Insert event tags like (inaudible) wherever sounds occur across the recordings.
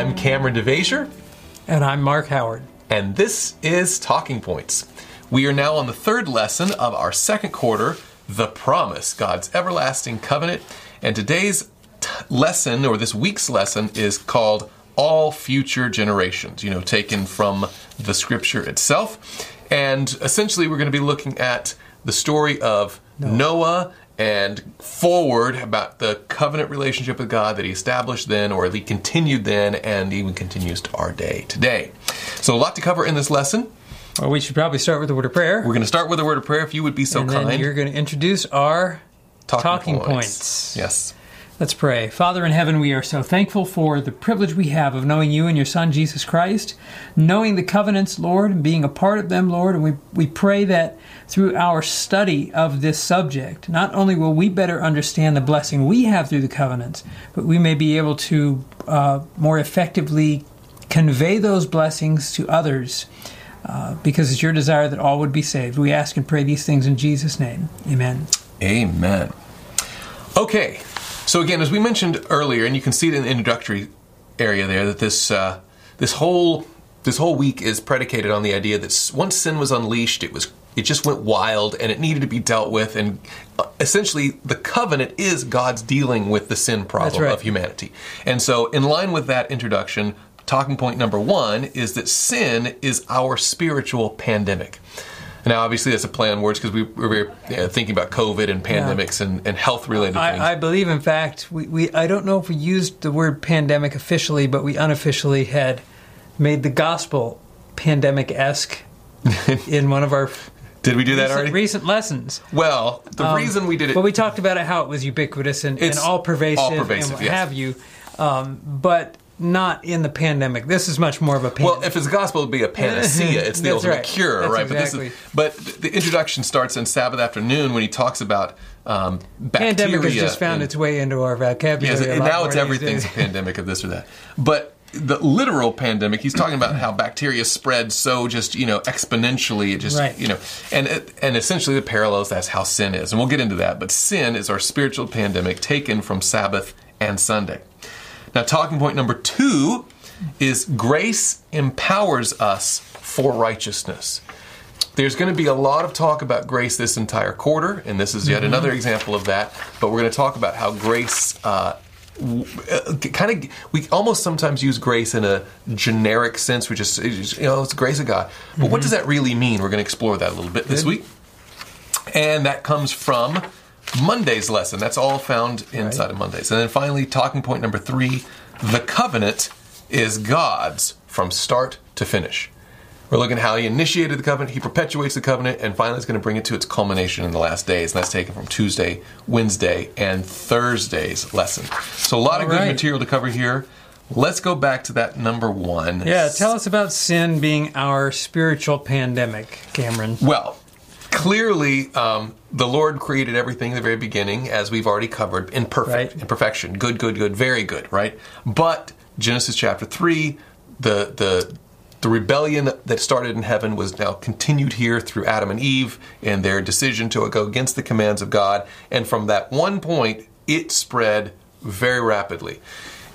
I'm Kameron DeVasher, And I'm Mark Howard. and this is Talking Points. We are now on the third lesson of our second quarter, The Promise, God's Everlasting Covenant. And today's t- lesson, or this week's lesson, is called All Future Generations, you know, taken from the scripture itself. And essentially, we're going to be looking at the story of Noah and forward about the covenant relationship with God that he established then, or he continued then, and even continues to our day today. So, a lot to cover in this lesson. Well, we should probably start with the word of prayer. We're going to start with a word of prayer, if you would be so and kind. you're going to introduce our talking, points. Yes. Let's pray. Father in heaven, we are so thankful for the privilege we have of knowing you and your Son, Jesus Christ, knowing the covenants, Lord, and being a part of them, Lord. And we, we pray that through our study of this subject, not only will we better understand the blessing we have through the covenants, but we may be able to uh, more effectively convey those blessings to others. Uh, because it's your desire that all would be saved. We ask and pray these things in Jesus' name. Amen. Amen. Okay, so again, as we mentioned earlier, and you can see it in the introductory area there, that this uh, this whole this whole week is predicated on the idea that once sin was unleashed, it was it just went wild and it needed to be dealt with, and uh, essentially the covenant is God's dealing with the sin problem right. of humanity. And so, in line with that introduction, talking point number one is that sin is our spiritual pandemic. Now, obviously, that's a play on words because we we were uh, thinking about COVID and pandemics and, and health related things. I, believe, in fact, we, we I don't know if we used the word pandemic officially, but we unofficially had made the gospel pandemic esque (laughs) in one of our Did we do that recent, already? recent lessons. well, the Um, reason we did it. But we talked about it, how it was ubiquitous and, and all pervasive, all-pervasive, and what yes. have you, um, but not in the pandemic. This is much more of a pandemic. Well, if it's gospel, it'd be a panacea. (laughs) It's the ultimate right. cure, That's right? exactly. But this is, but the introduction starts on Sabbath afternoon when he talks about um, bacteria. pandemic has just found and- its way into our vocabulary. Yes, a and lot now it's everything's a pandemic of this or that. But the literal pandemic, he's talking about how bacteria spread so just you know exponentially. It just Right. you know, and and essentially the parallels. That's how sin is, and we'll get into that. But sin is our spiritual pandemic taken from Sabbath and Sunday. Now, talking point number two is grace empowers us for righteousness. There's going to be a lot of talk about grace this entire quarter, and this is yet another example of that. But we're going to talk about how grace, uh, uh, kind of, we almost sometimes use grace in a generic sense, which is, just, you know, it's the grace of God. But what does that really mean? We're going to explore that a little bit this week. And that comes from Monday's lesson. That's all found inside of Monday's. And then finally, talking point number three the covenant is God's from start to finish. We're looking at how he initiated the covenant, he perpetuates the covenant, and finally is going to bring it to its culmination in the last days. And that's taken from Tuesday, Wednesday, and Thursday's lesson. So a lot of All good right. material to cover here. Let's go back to that number one. Yeah, tell us about sin being our spiritual pandemic, Kameron. Well, clearly, um, the Lord created everything in the very beginning, as we've already covered, in perfect, Right. in perfection, good, good, good, very good, right? But Genesis chapter three, the the the rebellion that started in heaven was now continued here through Adam and Eve and their decision to go against the commands of God, and from that one point, it spread very rapidly.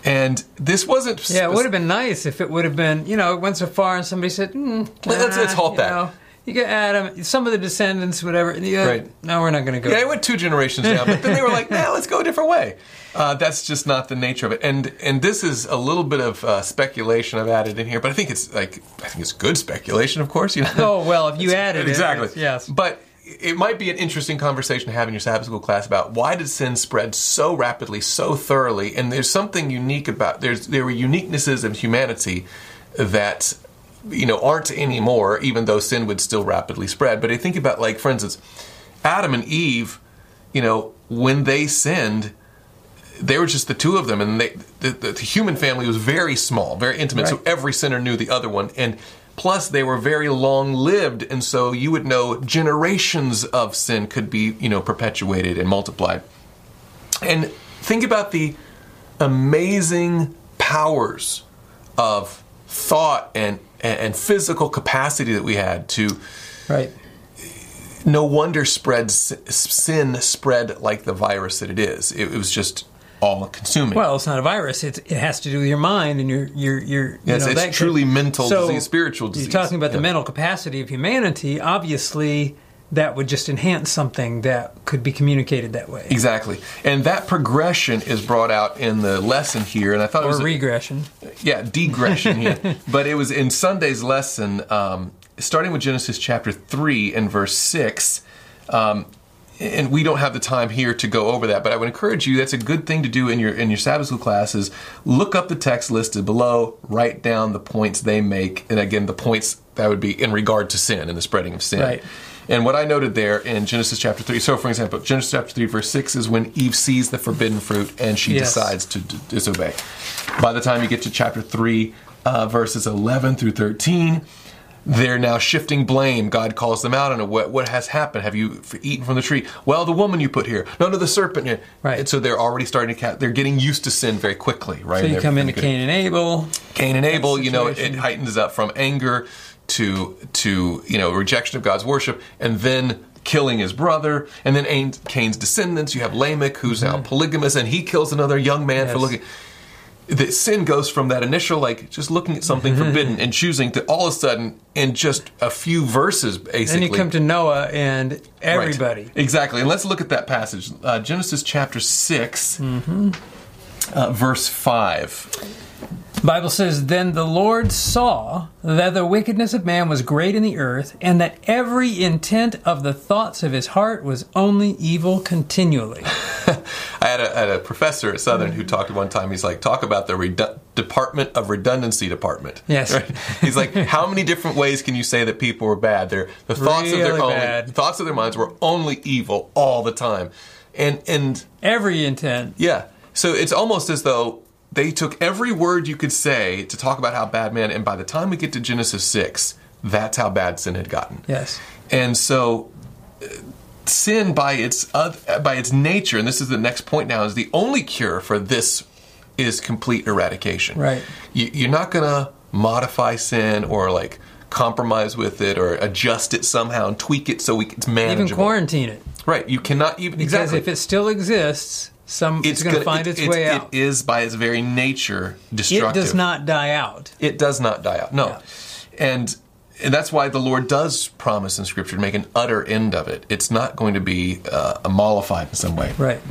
And this wasn't. Yeah, it would have been nice if it would have been, you know, it went so far and somebody said, mm, Let's- let's halt that. know, you get Adam, some of the descendants, whatever. and you Right. No, we're not going to go. Yeah, it went two generations down, but then they were like, "Nah, let's go a different way." Uh, that's just not the nature of it, and and this is a little bit of uh, speculation I've added in here, but I think it's like I think it's good speculation, of course. You know, Oh, well, if you added it, exactly, it's- yes. But it might be an interesting conversation to have in your Sabbath school class about why did sin spread so rapidly, so thoroughly, and there's something unique about there's there were uniquenesses of humanity that you know aren't anymore, even though sin would still rapidly spread. But I think about like, for instance, Adam and Eve, you know, when they sinned, they were just the two of them, and they, the, the, the human family was very small, very intimate. So every sinner knew the other one, and plus they were very long lived, and so you would know generations of sin could be, you know, perpetuated and multiplied. And think about the amazing powers of thought and and physical capacity that we had to Right. no wonder spread sin spread like the virus that it is. It, it was just all consuming. Well, it's not a virus. It's, it has to do with your mind and your your your. You Yes, know, it's that could- truly mental So, disease, spiritual disease. You're talking about the mental capacity of humanity. Obviously, that would just enhance something that could be communicated that way, Exactly. And that progression is brought out in the lesson here. And I thought it or was. a- regression. yeah, digression here. (laughs) but it was in Sunday's lesson, um, starting with Genesis chapter 3 and verse 6. Um, and we don't have the time here to go over that, but I would encourage you. That's a good thing to do in your in your Sabbath school classes. Look up the text listed below, write down the points they make, and again, the points that would be in regard to sin and the spreading of sin. Right. And what I noted there in Genesis chapter 3, so for example, Genesis chapter 3, verse 6 is when Eve sees the forbidden fruit and she Yes. decides to d- disobey. By the time you get to chapter 3, uh, verses 11 through 13, they're now shifting blame. God calls them out on it. What, what has happened? Have you eaten from the tree? Well, the woman you put here. No, no, the serpent. here. Right. And so they're already starting to, ca- they're getting used to sin very quickly, right? So you come into Cain and Abel. Cain and Abel, you know, it, it heightens up from anger to to you know rejection of God's worship, and then killing his brother, and then Cain's descendants. You have Lamech, who's now polygamous, and he kills another young man for Mm-hmm. Looking. The sin goes from that initial like just looking at something forbidden and choosing to all of a sudden in just a few verses, basically. Then you come to Noah and Right. everybody. Exactly. And let's look at that passage. Uh, Genesis chapter 6, Mm-hmm. uh, verse 5. Bible says, Then the Lord saw that the wickedness of man was great in the earth, and that every intent of the thoughts of his heart was only evil continually. (laughs) I had a, had a professor at Southern who talked one time. He's like, talk about the redu- Department of Redundancy Department. Yes. Right? He's like, how many different ways can you say that people were bad? Their the thoughts of their Really own thoughts of their minds were only evil all the time, and and Every intent. yeah. So it's almost as though they took every word you could say to talk about how bad man, and by the time we get to Genesis six, that's how bad sin had gotten. Yes. And so uh, sin by its uh, by its nature, and this is the next point now, is the only cure for this is complete eradication. Right. You, you're not going to modify sin or like compromise with it or adjust it somehow and tweak it so we, it's Even quarantine it. right. You cannot even Because exactly. if it still exists, some it's, going to gonna- find it- its way out. It is by its very nature destructive. It does not die out. It does not die out. No. Yeah. And and that's why the Lord does promise in Scripture to make an utter end of it. It's not going to be uh, mollified in some way. Right.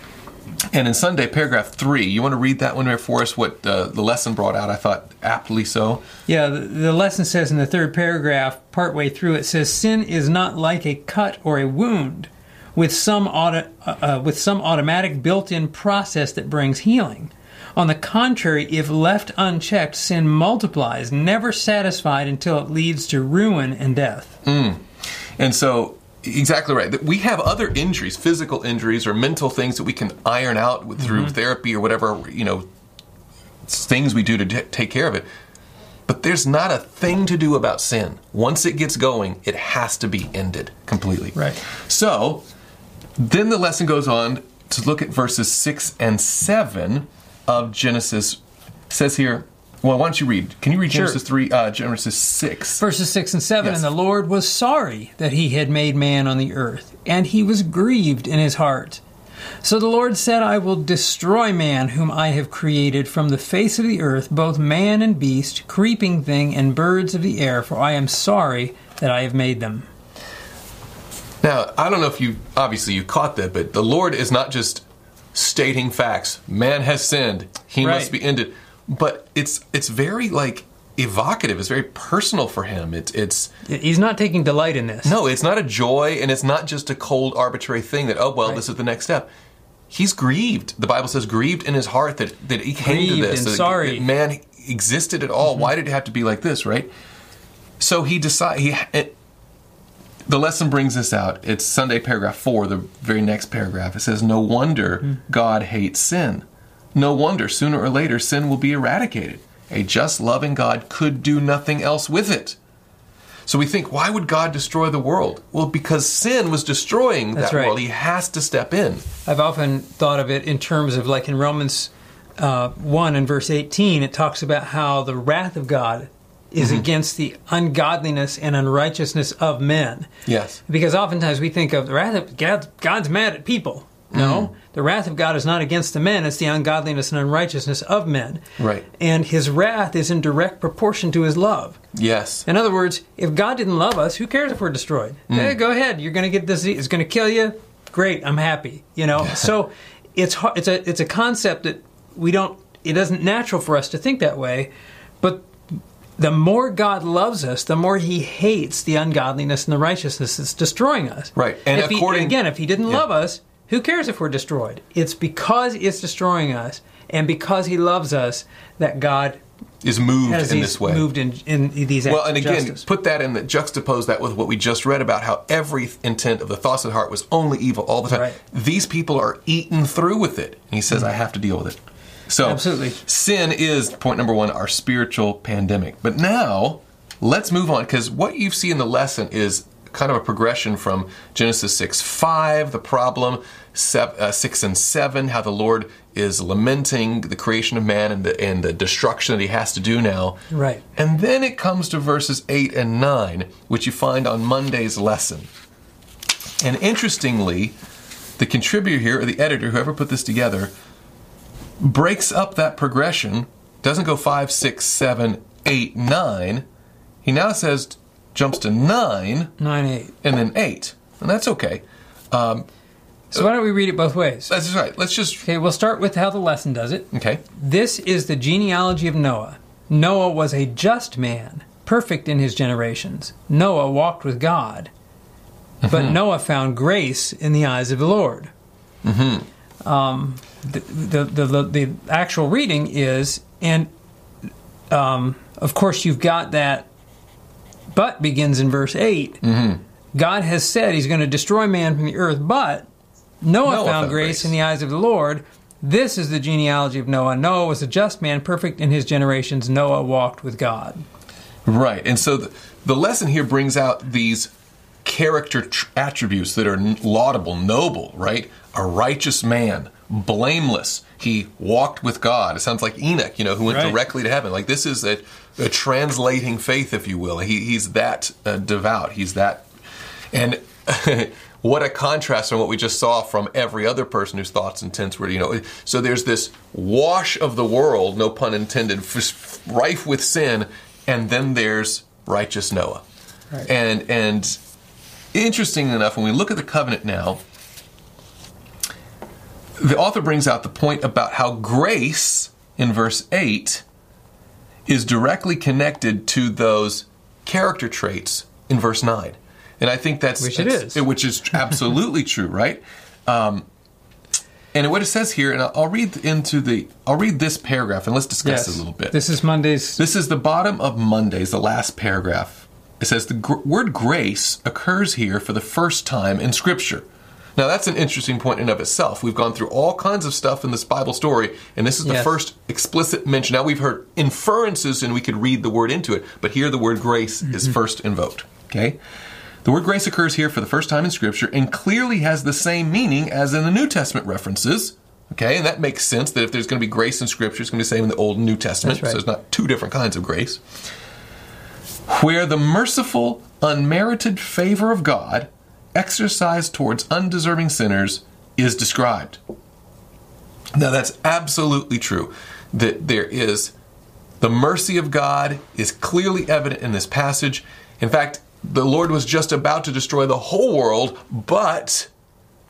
And in Sunday, paragraph three, you want to read that one there for us? What uh, the lesson brought out, I thought aptly so. Yeah, the, the lesson says in the third paragraph, partway through, it says, "Sin is not like a cut or a wound, with some auto, uh, uh, with some automatic built-in process that brings healing. On the contrary, if left unchecked, sin multiplies, never satisfied until it leads to ruin and death." Hmm. And so, exactly right. That We have other injuries, physical injuries or mental things that we can iron out with, through mm-hmm. therapy or whatever, you know, things we do to t- take care of it. But there's not a thing to do about sin. Once it gets going, it has to be ended completely. Right. So, then the lesson goes on to look at verses 6 and 7 of Genesis. Says here, well, why don't you read? Can you read Sure. Genesis 3, uh, Genesis 6? Verses 6 and 7 Yes. And the Lord was sorry that he had made man on the earth, and he was grieved in his heart. So the Lord said, I will destroy man whom I have created from the face of the earth, both man and beast, creeping thing, and birds of the air, for I am sorry that I have made them. Now, I don't know if you obviously you caught that, but the Lord is not just stating facts. Man has sinned; he Right. must be ended. But it's it's very like evocative. It's very personal for him. It's it's He's not taking delight in this. no, it's not a joy, and it's not just a cold arbitrary thing that oh well, Right. this is the next step. He's grieved. The Bible says grieved in his heart that that he came to this. that- sorry. that man existed at all. Mm-hmm. Why did it have to be like this? Right. So he decide he. The lesson brings this out. It's Sunday paragraph four, the very next paragraph. It says, No wonder God hates sin. No wonder sooner or later sin will be eradicated. A just, loving God could do nothing else with it. So we think, why would God destroy the world? Well, because sin was destroying That's that right. world. He has to step in. I've often thought of it in terms of like in Romans uh, 1 and verse 18, it talks about how the wrath of God is Mm-hmm. against the ungodliness and unrighteousness of men. Yes. Because oftentimes we think of the wrath of God, God's mad at people. No, the wrath of God is not against the men, it's the ungodliness and unrighteousness of men. Right. And his wrath is in direct proportion to his love. Yes. In other words, if God didn't love us, who cares if we're destroyed? Eh, go ahead. You're going to get disease. It's going to kill you. Great. I'm happy. You know. so it's hard, it's a it's a concept that we don't. It isn't natural for us to think that way, but the more God loves us, the more He hates the ungodliness and the righteousness that's destroying us. Right. And if he, again, if He didn't Yeah. love us, who cares if we're destroyed? It's because it's destroying us, and because He loves us, that God Is moved in this way. moved in, in these acts Well, and again, justice. put that in the juxtapose that with what we just read about how every intent of the thoughts of the heart was only evil all the time. Right. These people are eaten through with it. And he says, I have to deal with it. So, Absolutely. sin is point number one, our spiritual pandemic. But now, let's move on because what you see in the lesson is kind of a progression from Genesis 6 5, the problem, uh, 6 and 7, how the Lord is lamenting the creation of man and the, and the destruction that he has to do now. Right. And then it comes to verses 8 and 9, which you find on Monday's lesson. And interestingly, the contributor here, or the editor, whoever put this together, breaks up that progression, doesn't go 5, 6, 7, 8, 9. He now says, jumps to 9 nine eight. and then 8. And that's okay. Um, So why don't we read it both ways? that's right. Let's just. Okay, we'll start with how the lesson does it. Okay. This is the genealogy of Noah. Noah was a just man, perfect in his generations. Noah walked with God, but Noah found grace in the eyes of the Lord. Um, the, the, the, the, actual reading is, and um, of course, you've got that, but begins in verse 8. God has said he's going to destroy man from the earth, but Noah, Noah found, found grace, grace. in the eyes of the Lord. This is the genealogy of Noah. Noah was a just man, perfect in his generations. Noah walked with God. Right. And so the, the lesson here brings out these character tr- attributes that are laudable, noble, right? A righteous man, blameless. He walked with God. It sounds like Enoch, you know, who went Right. directly to heaven. Like this is a, a translating faith, if you will. He, he's that uh, devout. He's that. And (laughs) what a contrast from what we just saw from every other person whose thoughts and intents were, you know. So there's this wash of the world, no pun intended, f- rife with sin, and then there's righteous Noah. Right. And and interesting enough, when we look at the covenant now, the author brings out the point about how grace in verse 8 is directly connected to those character traits in verse 9. And I think that's Which it is. which is (laughs) absolutely true, right? Um, and what it says here, and I'll I'll read into the, I'll read this paragraph and let's discuss it a little bit. This is Monday's. This is the bottom of Mondays, the last paragraph. It says the gr- word grace occurs here for the first time in Scripture. Now, that's an interesting point in of itself. We've gone through all kinds of stuff in this Bible story, and this is the Yes. first explicit mention. Now, we've heard inferences and we could read the word into it, but here the word grace is mm-hmm. first invoked. Okay? The word grace occurs here for the first time in Scripture and clearly has the same meaning as in the New Testament references. Okay, and that makes sense that if there's going to be grace in Scripture, it's going to be the same in the Old and New Testament. Right. So it's not two different kinds of grace. Where the merciful, unmerited favor of God exercised towards undeserving sinners is described. Now, that's absolutely true. That there is the mercy of God is clearly evident in this passage. In fact, the Lord was just about to destroy the whole world, but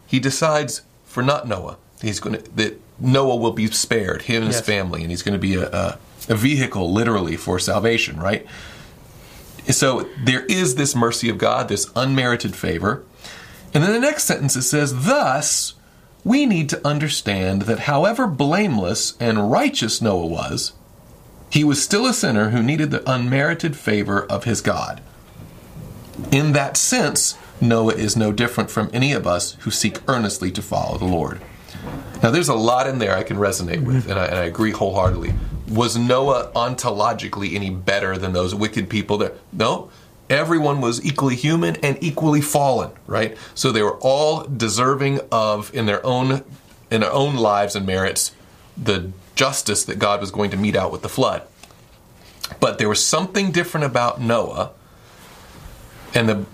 he decides for not Noah. He's going to that Noah will be spared, him and his family, and he's going to be a, a, a vehicle, literally, for salvation. Right. So there is this mercy of God, this unmerited favor. And then the next sentence it says, Thus, we need to understand that however blameless and righteous Noah was, he was still a sinner who needed the unmerited favor of his God. In that sense, Noah is no different from any of us who seek earnestly to follow the Lord. Now, there's a lot in there I can resonate with, and I, and I agree wholeheartedly. Was Noah ontologically any better than those wicked people there? No. Everyone was equally human and equally fallen, right? So they were all deserving of, in their own, in their own lives and merits, the justice that God was going to mete out with the flood. But there was something different about Noah, and the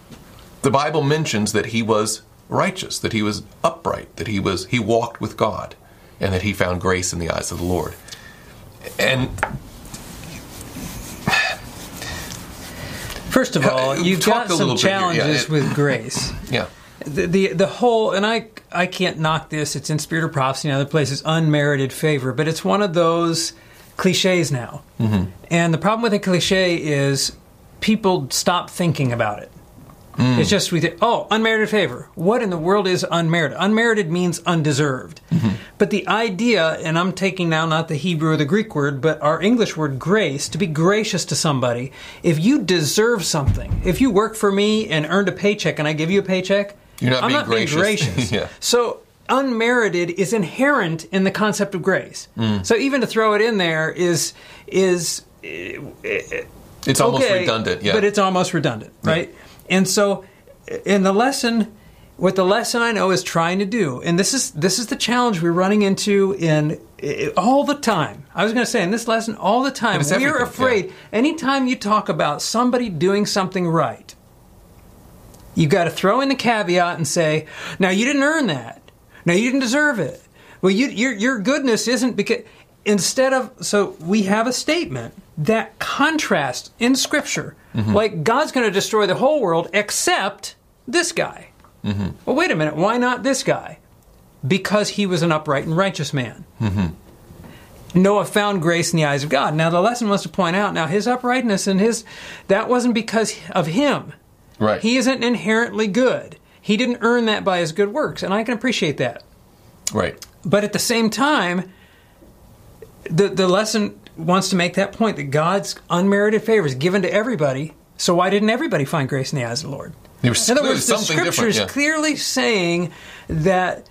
the Bible mentions that he was righteous, that he was upright, that he was he walked with God, and that he found grace in the eyes of the Lord. And First of all, Uh, you've talk got some little bit here, yeah, challenges it- with grace. (laughs) yeah, the, the the whole and I I can't knock this. It's in Spirit of Prophecy and other places. Unmerited favor, but it's one of those cliches now. Mm-hmm. And the problem with a cliche is people stop thinking about it. Mm. It's just we think, oh, unmerited favor. What in the world is unmerited? Unmerited means undeserved. Mm-hmm. But the idea, and I'm taking now not the Hebrew or the Greek word, but our English word grace, to be gracious to somebody. If you deserve something, if you work for me and earned a paycheck and I give you a paycheck, You're not I'm being not gracious. being (laughs) gracious. Yeah. So unmerited is inherent in the concept of grace. Mm. So even to throw it in there is is eh, eh, it's almost redundant. Yeah, But it's almost redundant, right? And so in the lesson what the lesson I know is trying to do, and this is this is the challenge we're running into in all the time. I was going to say in this lesson all the time we're afraid yeah. anytime you talk about somebody doing something right, you've got to throw in the caveat and say, "Now you didn't earn that. Now you didn't deserve it. Well, you, your your goodness isn't because." Instead of so we have a statement that contrast in Scripture, mm-hmm. like God's going to destroy the whole world except this guy. Mm-hmm. Well, wait a minute. Why not this guy? Because he was an upright and righteous man. Mm-hmm. Noah found grace in the eyes of God. Now, the lesson was to point out now his uprightness and his that wasn't because of him. right. He isn't inherently good. He didn't earn that by his good works, and I can appreciate that. right. But at the same time, the the lesson wants to make that point that God's unmerited favor is given to everybody. So why didn't everybody find grace in the eyes of the Lord? Was In other words, the scripture is yeah. clearly saying that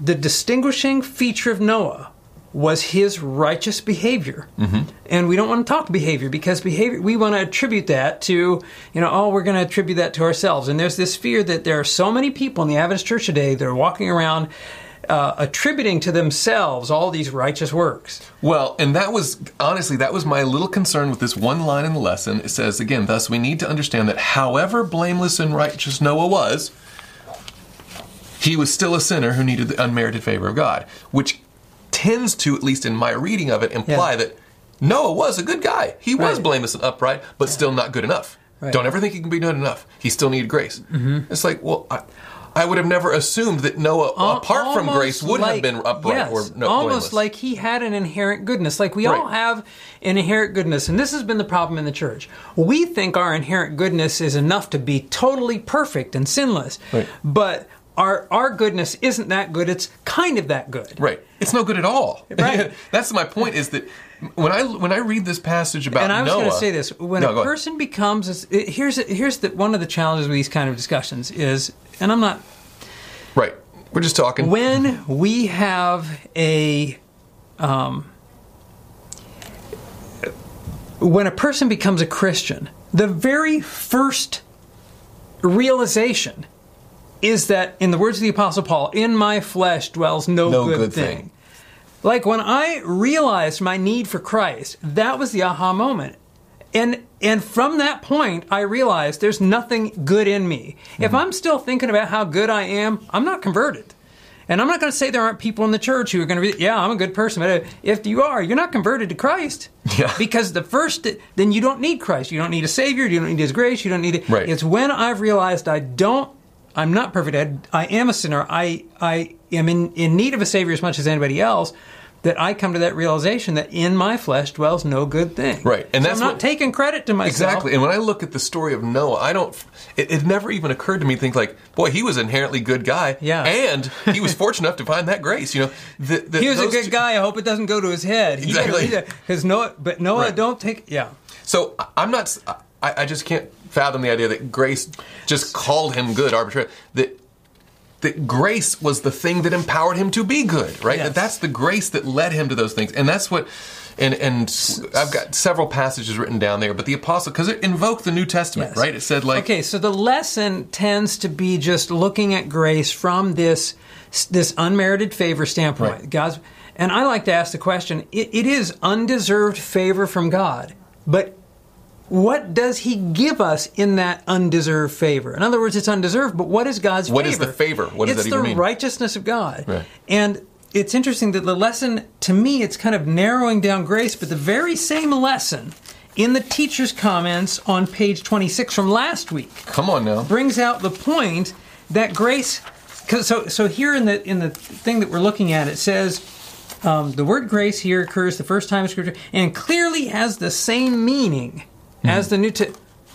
the distinguishing feature of Noah was his righteous behavior. Mm-hmm. And we don't want to talk behavior because behavior, we want to attribute that to, you know, oh, we're going to attribute that to ourselves. And there's this fear that there are so many people in the Adventist church today that are walking around uh, attributing to themselves all these righteous works. Well, and that was honestly that was my little concern with this one line in the lesson. It says again, thus we need to understand that however blameless and righteous Noah was, he was still a sinner who needed the unmerited favor of God, which tends to, at least in my reading of it, imply Yeah. that Noah was a good guy. He was Right. blameless and upright, but still not good enough. Right. Don't ever think he can be good enough. He still needed grace. It's like, well, I, I would have never assumed that Noah, apart from grace, would have been upright yes, or no, almost blameless. like he had an inherent goodness. Like we all have an inherent goodness, and this has been the problem in the church. We think our inherent goodness is enough to be totally perfect and sinless, Right. but our our goodness isn't that good. It's kind of that good. Right. It's no good at all. (laughs) Right. (laughs) That's my point. Is that when I when I read this passage about and I was Noah, going to say this: when No, a go ahead. person becomes, it- here's here's the, one of the challenges with these kind of discussions is, and I'm not right, we're just talking. when we have a um, when a person becomes a christian the very first realization is that in the words of the apostle paul in my flesh dwells no, No good, good thing. thing. like when i realized my need for christ that was the aha moment. And and from that point i realized there's nothing good in me. If mm-hmm. i'm still thinking about how good i am i'm not converted. And i'm not going to say there aren't people in the church who are going to be yeah i'm a good person but if you are you're not converted to christ. (laughs) Yeah. because the first then you don't need christ. You don't need a savior. You don't need his grace. You don't need it. Right. it's when i've realized i don't i'm not perfect I, I am a sinner i i am in, in need of a savior as much as anybody else that I come to that realization that in my flesh dwells no good thing. Right, and So that's I'm not what- taking credit to myself. Exactly. And when I look at the story of Noah, I don't. It, it never even occurred to me to think like, boy, he was an inherently good guy. Yeah. And he was fortunate enough to find that grace. You know, the, the, He was a good two- guy. I hope it doesn't go to his head. He- Exactly. Because Noah, but Noah, Right. don't take. Yeah. So I'm not. I, I just can't fathom the idea that grace just called him good arbitrarily. That that grace was the thing that empowered him to be good, right? Yes. That that's the grace that led him to those things, and that's what. And and I've got several passages written down there, but the apostle because it invoked the New Testament, Yes. right? It said like, okay, so the lesson tends to be just looking at grace from this this unmerited favor standpoint. Right. God's, and I like to ask the question: it, it is undeserved favor from God, but what does he give us in that undeserved favor? In other words, it's undeserved, but what is God's What favor? What is the favor? What does it's that even the righteousness of God. Right. And it's interesting that the lesson, to me, it's kind of narrowing down grace, but the very same lesson in the teacher's comments on page 26 from last week Come on now. brings out the point that grace cause so so here in the in the thing that we're looking at it says um, the word grace here occurs the first time in scripture and clearly has the same meaning as the new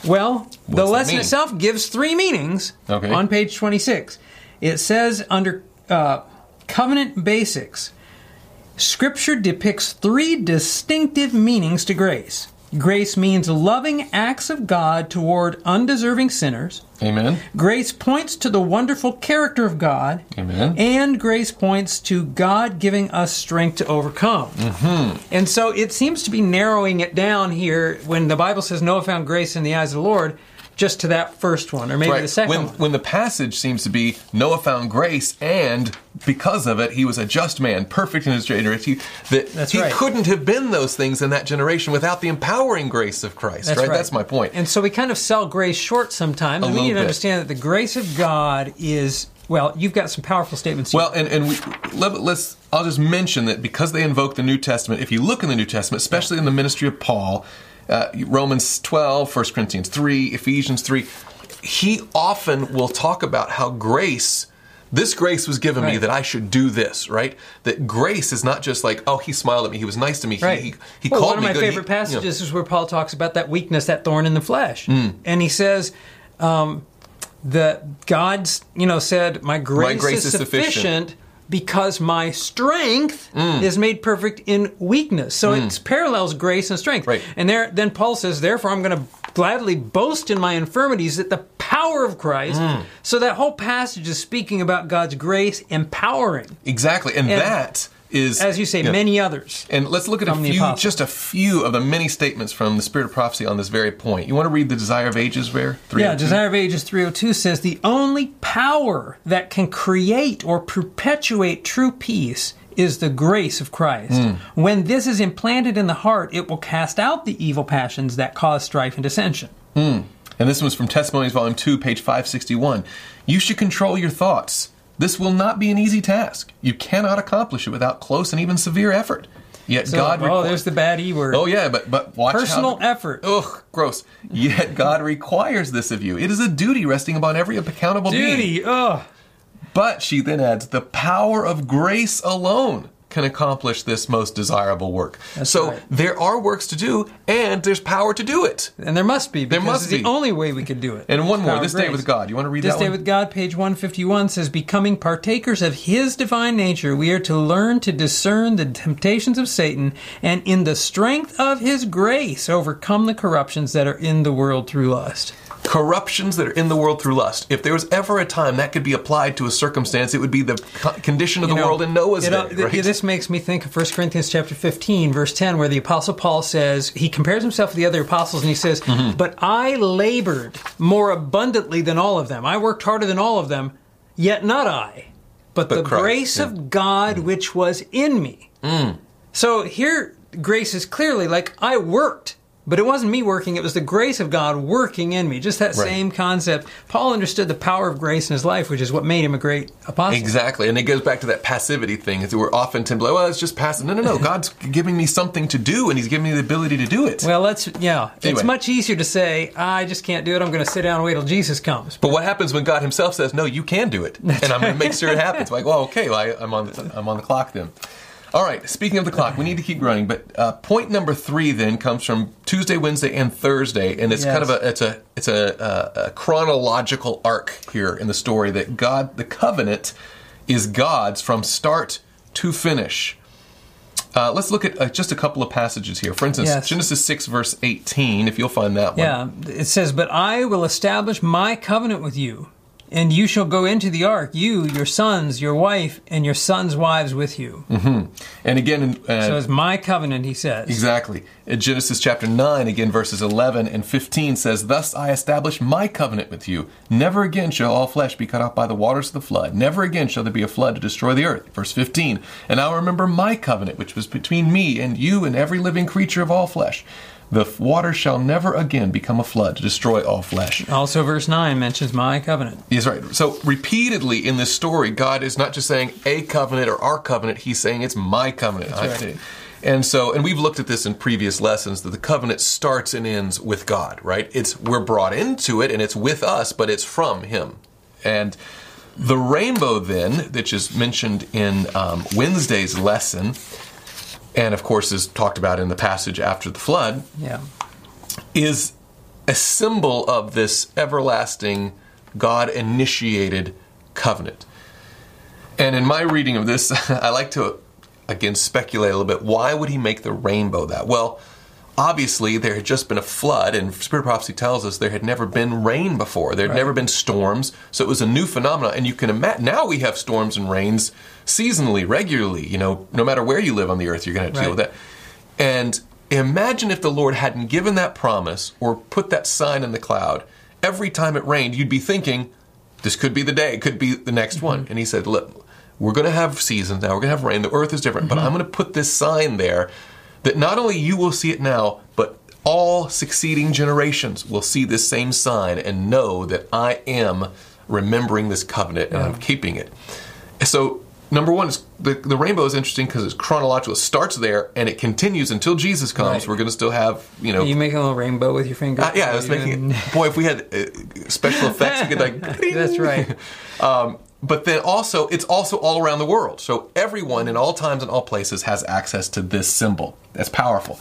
well the that lesson mean? itself gives three meanings Okay. on page 26 it says under uh, covenant basics Scripture depicts three distinctive meanings to grace. Grace means loving acts of God toward undeserving sinners. Amen. Grace points to the wonderful character of God. Amen. And grace points to God giving us strength to overcome. Mm-hmm. And so it seems to be narrowing it down here when the Bible says Noah found grace in the eyes of the Lord, just to that first one, or maybe Right. the second when, one. when the passage seems to be Noah found grace, and because of it, he was a just man, perfect in his generation. That That's he right. couldn't have been those things in that generation without the empowering grace of Christ. That's right? right. That's my point. And so we kind of sell grace short sometimes. We need to bit. understand that the grace of God is, well, you've got some powerful statements here. Well, and, and we, let, us I'll just mention that because they invoke the New Testament, if you look in the New Testament, especially in the ministry of Paul, uh, Romans 12, 1 Corinthians 3, Ephesians 3, he often will talk about how grace, this grace was given me that I should do this, right? That grace is not just like, oh, he smiled at me, he was nice to me, Right. he, he, he well, called one of my good. He- favorite you know. passages is where Paul talks about that weakness, that thorn in the flesh, Hmm. and he says um, that God's, you know, said, "My grace, grace is, is sufficient." sufficient." Because my strength Hmm. is made perfect in weakness, so it parallels grace and strength. Right. And there, then Paul says, "Therefore, I'm going to gladly boast in my infirmities, that the power of Christ." Hmm. So that whole passage is speaking about God's grace empowering, Exactly, and, And that is, as you say, yeah. many others. And let's look at a few, just a few of the many statements from the Spirit of Prophecy on this very point. You want to read the Desire of Ages, Bear? Yeah, oh Desire of Ages 302 says the only power that can create or perpetuate true peace is the grace of Christ. Hmm. When this is implanted in the heart, it will cast out the evil passions that cause strife and dissension. Hmm. And this one's from Testimonies, Volume 2, page 561. You should control your thoughts. This will not be an easy task. You cannot accomplish it without close and even severe effort. Yet So, God oh, there's the bad E word. Oh yeah, but but watch Personal how, effort. Ugh, gross. Yet God requires this of you. It is a duty resting upon every accountable being. Duty. Oh, But she then adds, the power of grace alone can accomplish this most desirable work. That's so right. there are works to do, and there's power to do it. and there must be. Because must it's be. the only way we can do it. And one more, this day with God. You want to read that. This Day one? with God, page 151 says, Becoming partakers of His divine nature, we are to learn to discern the temptations of Satan and, in the strength of His grace, overcome the corruptions that are in the world through lust. Corruptions that are in the world through lust. If there was ever a time that could be applied to a circumstance, it would be the condition of You the know, world in Noah's you know, day. right? This makes me think of 1 Corinthians chapter 15, verse 10, where the Apostle Paul says, he compares himself with the other apostles and he says, Mm-hmm. But I labored more abundantly than all of them. I worked harder than all of them, yet not I, but, But the Christ, grace yeah. Mm. of God which was in me. So here, grace is clearly like I worked. But it wasn't me working, it was the grace of God working in me. Just that Right. same concept. Paul understood the power of grace in his life, which is what made him a great apostle. Exactly, and it goes back to that passivity thing. We're often tempted, well, it's just passive. No, no, no. (laughs) God's giving me something to do, and He's giving me the ability to do it. Well, let's yeah. Anyway. It's much easier to say I just can't do it. I'm going to sit down and wait till Jesus comes. But what happens when God Himself says, "No, you can do it," and I'm going to make sure it happens? (laughs) Like, well, okay, well, I, I'm on the, I'm on the clock then. All right. Speaking of the clock, we need to keep running. But uh, point number three then comes from Tuesday, Wednesday, and Thursday, and it's kind of a it's a it's a, a, a chronological arc here in the story that God, the covenant, is God's from start to finish. Uh, let's look at uh, just a couple of passages here. For instance, Yes. Genesis 6, verse 18, if you'll find that one. Yeah, it says, "But I will establish my covenant with you, and you shall go into the ark, you, your sons, your wife, and your sons' wives with you." And again, uh, So it's my covenant, he says. Exactly. In Genesis chapter 9, again, verses 11 and 15 says, Thus I establish my covenant with you. Never again shall all flesh be cut off by the waters of the flood. Never again shall there be a flood to destroy the earth. Verse 15, And I will remember my covenant, which was between me and you and every living creature of all flesh. The water shall never again become a flood to destroy all flesh. Also, verse 9 mentions my covenant. He's right. So repeatedly in this story, God is not just saying a covenant or our covenant. He's saying it's my covenant. That's right. And so, and we've looked at this in previous lessons that the covenant starts and ends with God, right? It's we're brought into it and it's with us, but it's from Him. And the rainbow, then, which is mentioned in um, Wednesday's lesson, and of course is talked about in the passage after the flood, Yeah. is a symbol of this everlasting God initiated covenant. And in my reading of this, (laughs) I like to again speculate a little bit. Why would he make the rainbow that? Well, obviously there had just been a flood, and Spirit Prophecy tells us there had never been rain before. There had Right. never been storms, so it was a new phenomenon. And you can imagine now we have storms and rains seasonally, regularly. You know, no matter where you live on the earth, you're going to deal with Right. that. And imagine if the Lord hadn't given that promise or put that sign in the cloud. Every time it rained, you'd be thinking, this could be the day, it could be the next one. Mm-hmm. And he said, look, we're going to have seasons now, we're going to have rain, the earth is different, but mm-hmm. I'm going to put this sign there that not only you will see it now, but all succeeding generations will see this same sign and know that I am remembering this covenant and I'm keeping it. So, number one is the, the rainbow is interesting because it's chronological. It starts there and it continues until Jesus comes. Right. We're going to still have, you know. You making a little rainbow with your finger? Uh, yeah, I was making it. Boy, if we had uh, special effects, we could like. (laughs) That's right. (laughs) Um, but then also, it's also all around the world. So everyone in all times and all places has access to this symbol. That's powerful.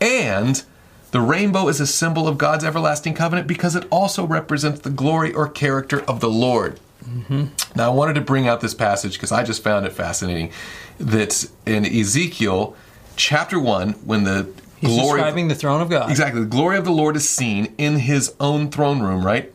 And the rainbow is a symbol of God's everlasting covenant because it also represents the glory or character of the Lord. Mm-hmm. Now, I wanted to bring out this passage because I just found it fascinating. That in Ezekiel chapter 1, when the He's glory. describing the throne of God. Exactly. The glory of the Lord is seen in his own throne room, right?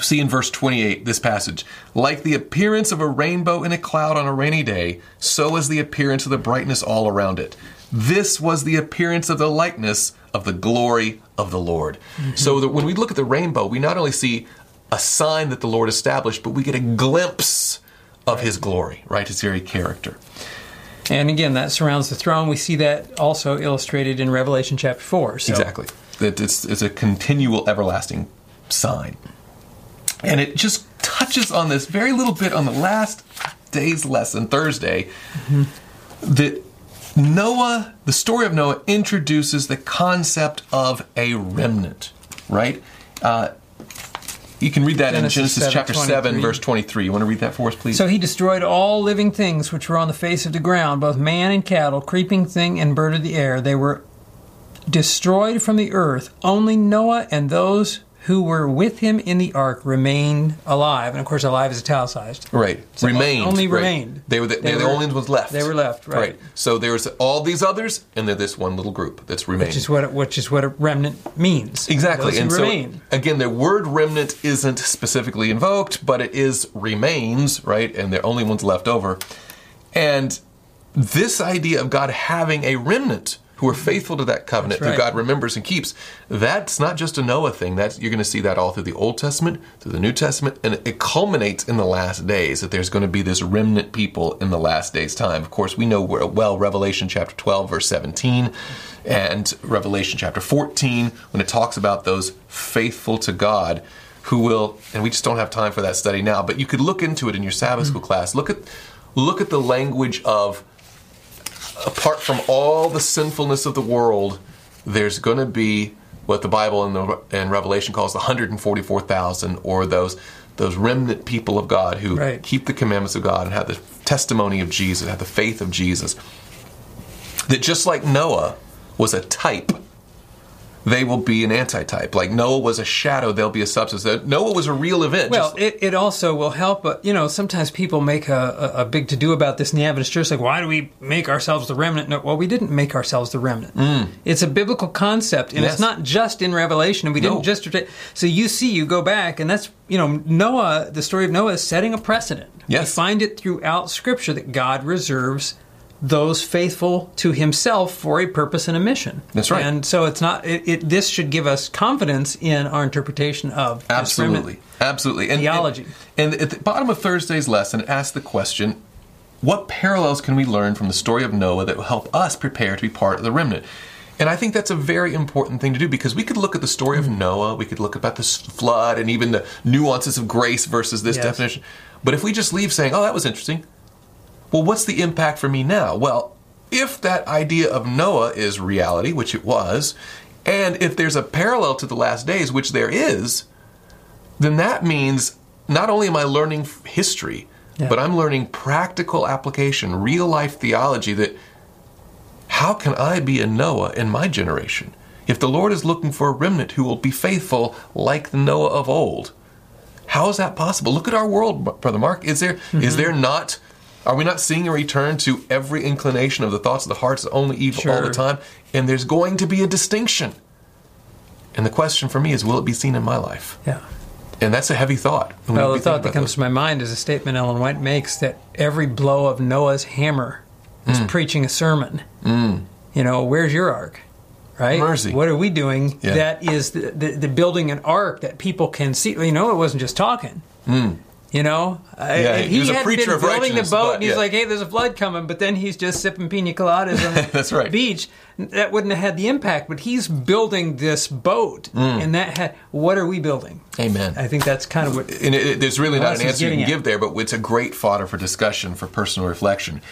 See in verse 28, this passage. Like the appearance of a rainbow in a cloud on a rainy day, so is the appearance of the brightness all around it. This was the appearance of the likeness of the glory of the Lord. Mm-hmm. So that when we look at the rainbow, we not only see a sign that the Lord established, but we get a glimpse of his glory, right? His very character. And again, that surrounds the throne. We see that also illustrated in Revelation chapter 4. So Exactly. It's, it's a continual, everlasting sign. And it just touches on this very little bit on the last day's lesson, Thursday, that Noah, the story of Noah, introduces the concept of a remnant, right? Uh, you can read that in Genesis Genesis 7, chapter 7, verse 23. You want to read that for us, please? So he destroyed all living things which were on the face of the ground, both man and cattle, creeping thing and bird of the air. They were destroyed from the earth. Only Noah and those who were with him in the ark remained alive. And of course, alive is italicized. Right. So remained. only right. remained. They were the, They they were the only ones left. they were left, right. right. So there's all these others, and then this one little group that's remained. Which is what which is what a remnant means. Exactly. And remain. so, again, the word remnant isn't specifically invoked, but it is remains, right? And they're only ones left over. And this idea of God having a remnant who are faithful to that covenant That's that. God remembers and keeps, that's not just a Noah thing. That's you're going to see that all through the Old Testament, through the New Testament, and it culminates in the last days that there's going to be this remnant people in the last days time. Of course, we know well Revelation chapter 12 verse 17 and Revelation chapter 14 when it talks about those faithful to God who will and we just don't have time for that study now, but you could look into it in your Sabbath school mm. class. Look at look at the language of apart from all the sinfulness of the world, there's going to be what the Bible and, the, and Revelation calls the 144,000, or those those remnant people of God who Right. keep the commandments of God and have the testimony of Jesus, have the faith of Jesus. That just like Noah was a type, they will be an antitype. Like Noah was a shadow, they'll be a substance. Noah was a real event. Well, it, it also will help, but you know, sometimes people make a, a, a big to do about this in the Adventist church. Like, why do we make ourselves the remnant? No, well, we didn't make ourselves the remnant. It's a biblical concept, and Mm. Yes. it's not just in Revelation. And we No. didn't just. So you see, you go back, and that's you know, Noah. The story of Noah is setting a precedent. Yes. we find it throughout Scripture that God reserves those faithful to Himself for a purpose and a mission. That's right. And so it's not. It, it this should give us confidence in our interpretation of. Absolutely, absolutely. And, Theology. And, and at the bottom of Thursday's lesson, it asks the question: What parallels can we learn from the story of Noah that will help us prepare to be part of the remnant? And I think that's a very important thing to do because we could look at the story of mm-hmm. Noah, we could look about this flood and even the nuances of grace versus this Yes. definition. But if we just leave saying, oh, that was interesting, well, what's the impact for me now? Well, if that idea of Noah is reality, which it was, and if there's a parallel to the last days, which there is, then that means not only am I learning history, Yeah. but I'm learning practical application, real life theology that how can I be a Noah in my generation? If the Lord is looking for a remnant who will be faithful like the Noah of old, how is that possible? Look at our world, Brother Mark. Is there is mm-hmm. there not are we not seeing a return to every inclination of the thoughts of the hearts only evil all the time? And there's going to be a distinction. And the question for me is, will it be seen in my life? Yeah. And that's a heavy thought. Well, the thought that comes those. to my mind is a statement Ellen White makes that every blow of Noah's hammer is Mm. preaching a sermon. You know, where's your ark? Right? Mercy. What are we doing Yeah. that is the, the, the building an ark that people can see? You know, it wasn't just talking. You know. Yeah, he was a hadn't preacher been of building the boat, but, and he's yeah. like, "Hey, there's a flood coming," but then he's just sipping pina coladas on the (laughs) right. beach. That wouldn't have had the impact. But he's building this boat, Mm. and that had. What are we building? Amen. I think that's kind of what and it, it- there's really not an answer you can at. give there, but it's a great fodder for discussion, for personal reflection.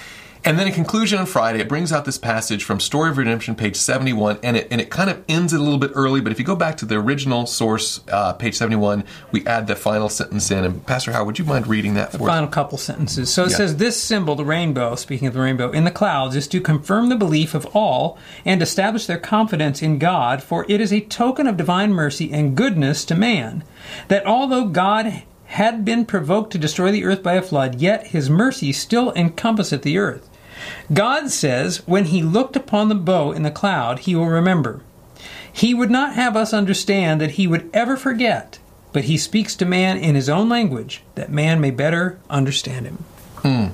And then in conclusion on Friday, it brings out this passage from Story of Redemption, page 71, and it, and it kind of ends it a little bit early, but if you go back to the original source, uh, page 71, we add the final sentence in. And Pastor Howard, would you mind reading that for us? final couple sentences. So it Yeah. says, This symbol, the rainbow, speaking of the rainbow, in the clouds, is to confirm the belief of all and establish their confidence in God, for it is a token of divine mercy and goodness to man, that although God had been provoked to destroy the earth by a flood, yet his mercy still encompasseth the earth. God says, When he looked upon the bow in the cloud, he will remember. He would not have us understand that he would ever forget, but he speaks to man in his own language, that man may better understand him. Hmm.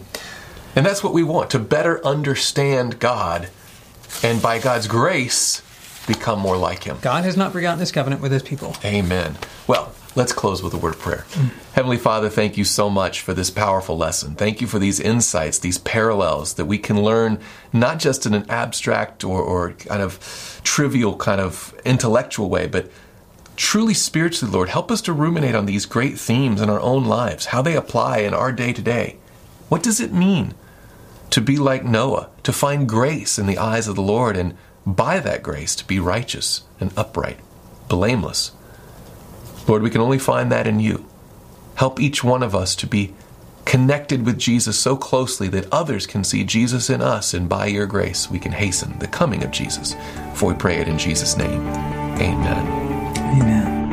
And that's what we want to better understand God, and by God's grace, become more like Him. God has not forgotten his covenant with his people. Amen. Well, let's close with a word of prayer. Heavenly Father, thank you so much for this powerful lesson. Thank you for these insights, these parallels that we can learn not just in an abstract or, or kind of trivial, kind of intellectual way, but truly spiritually, Lord. Help us to ruminate on these great themes in our own lives, how they apply in our day to day. What does it mean to be like Noah, to find grace in the eyes of the Lord, and by that grace to be righteous and upright, blameless? Lord, we can only find that in you. Help each one of us to be connected with Jesus so closely that others can see Jesus in us, and by your grace, we can hasten the coming of Jesus. For we pray it in Jesus' name. Amen. Amen.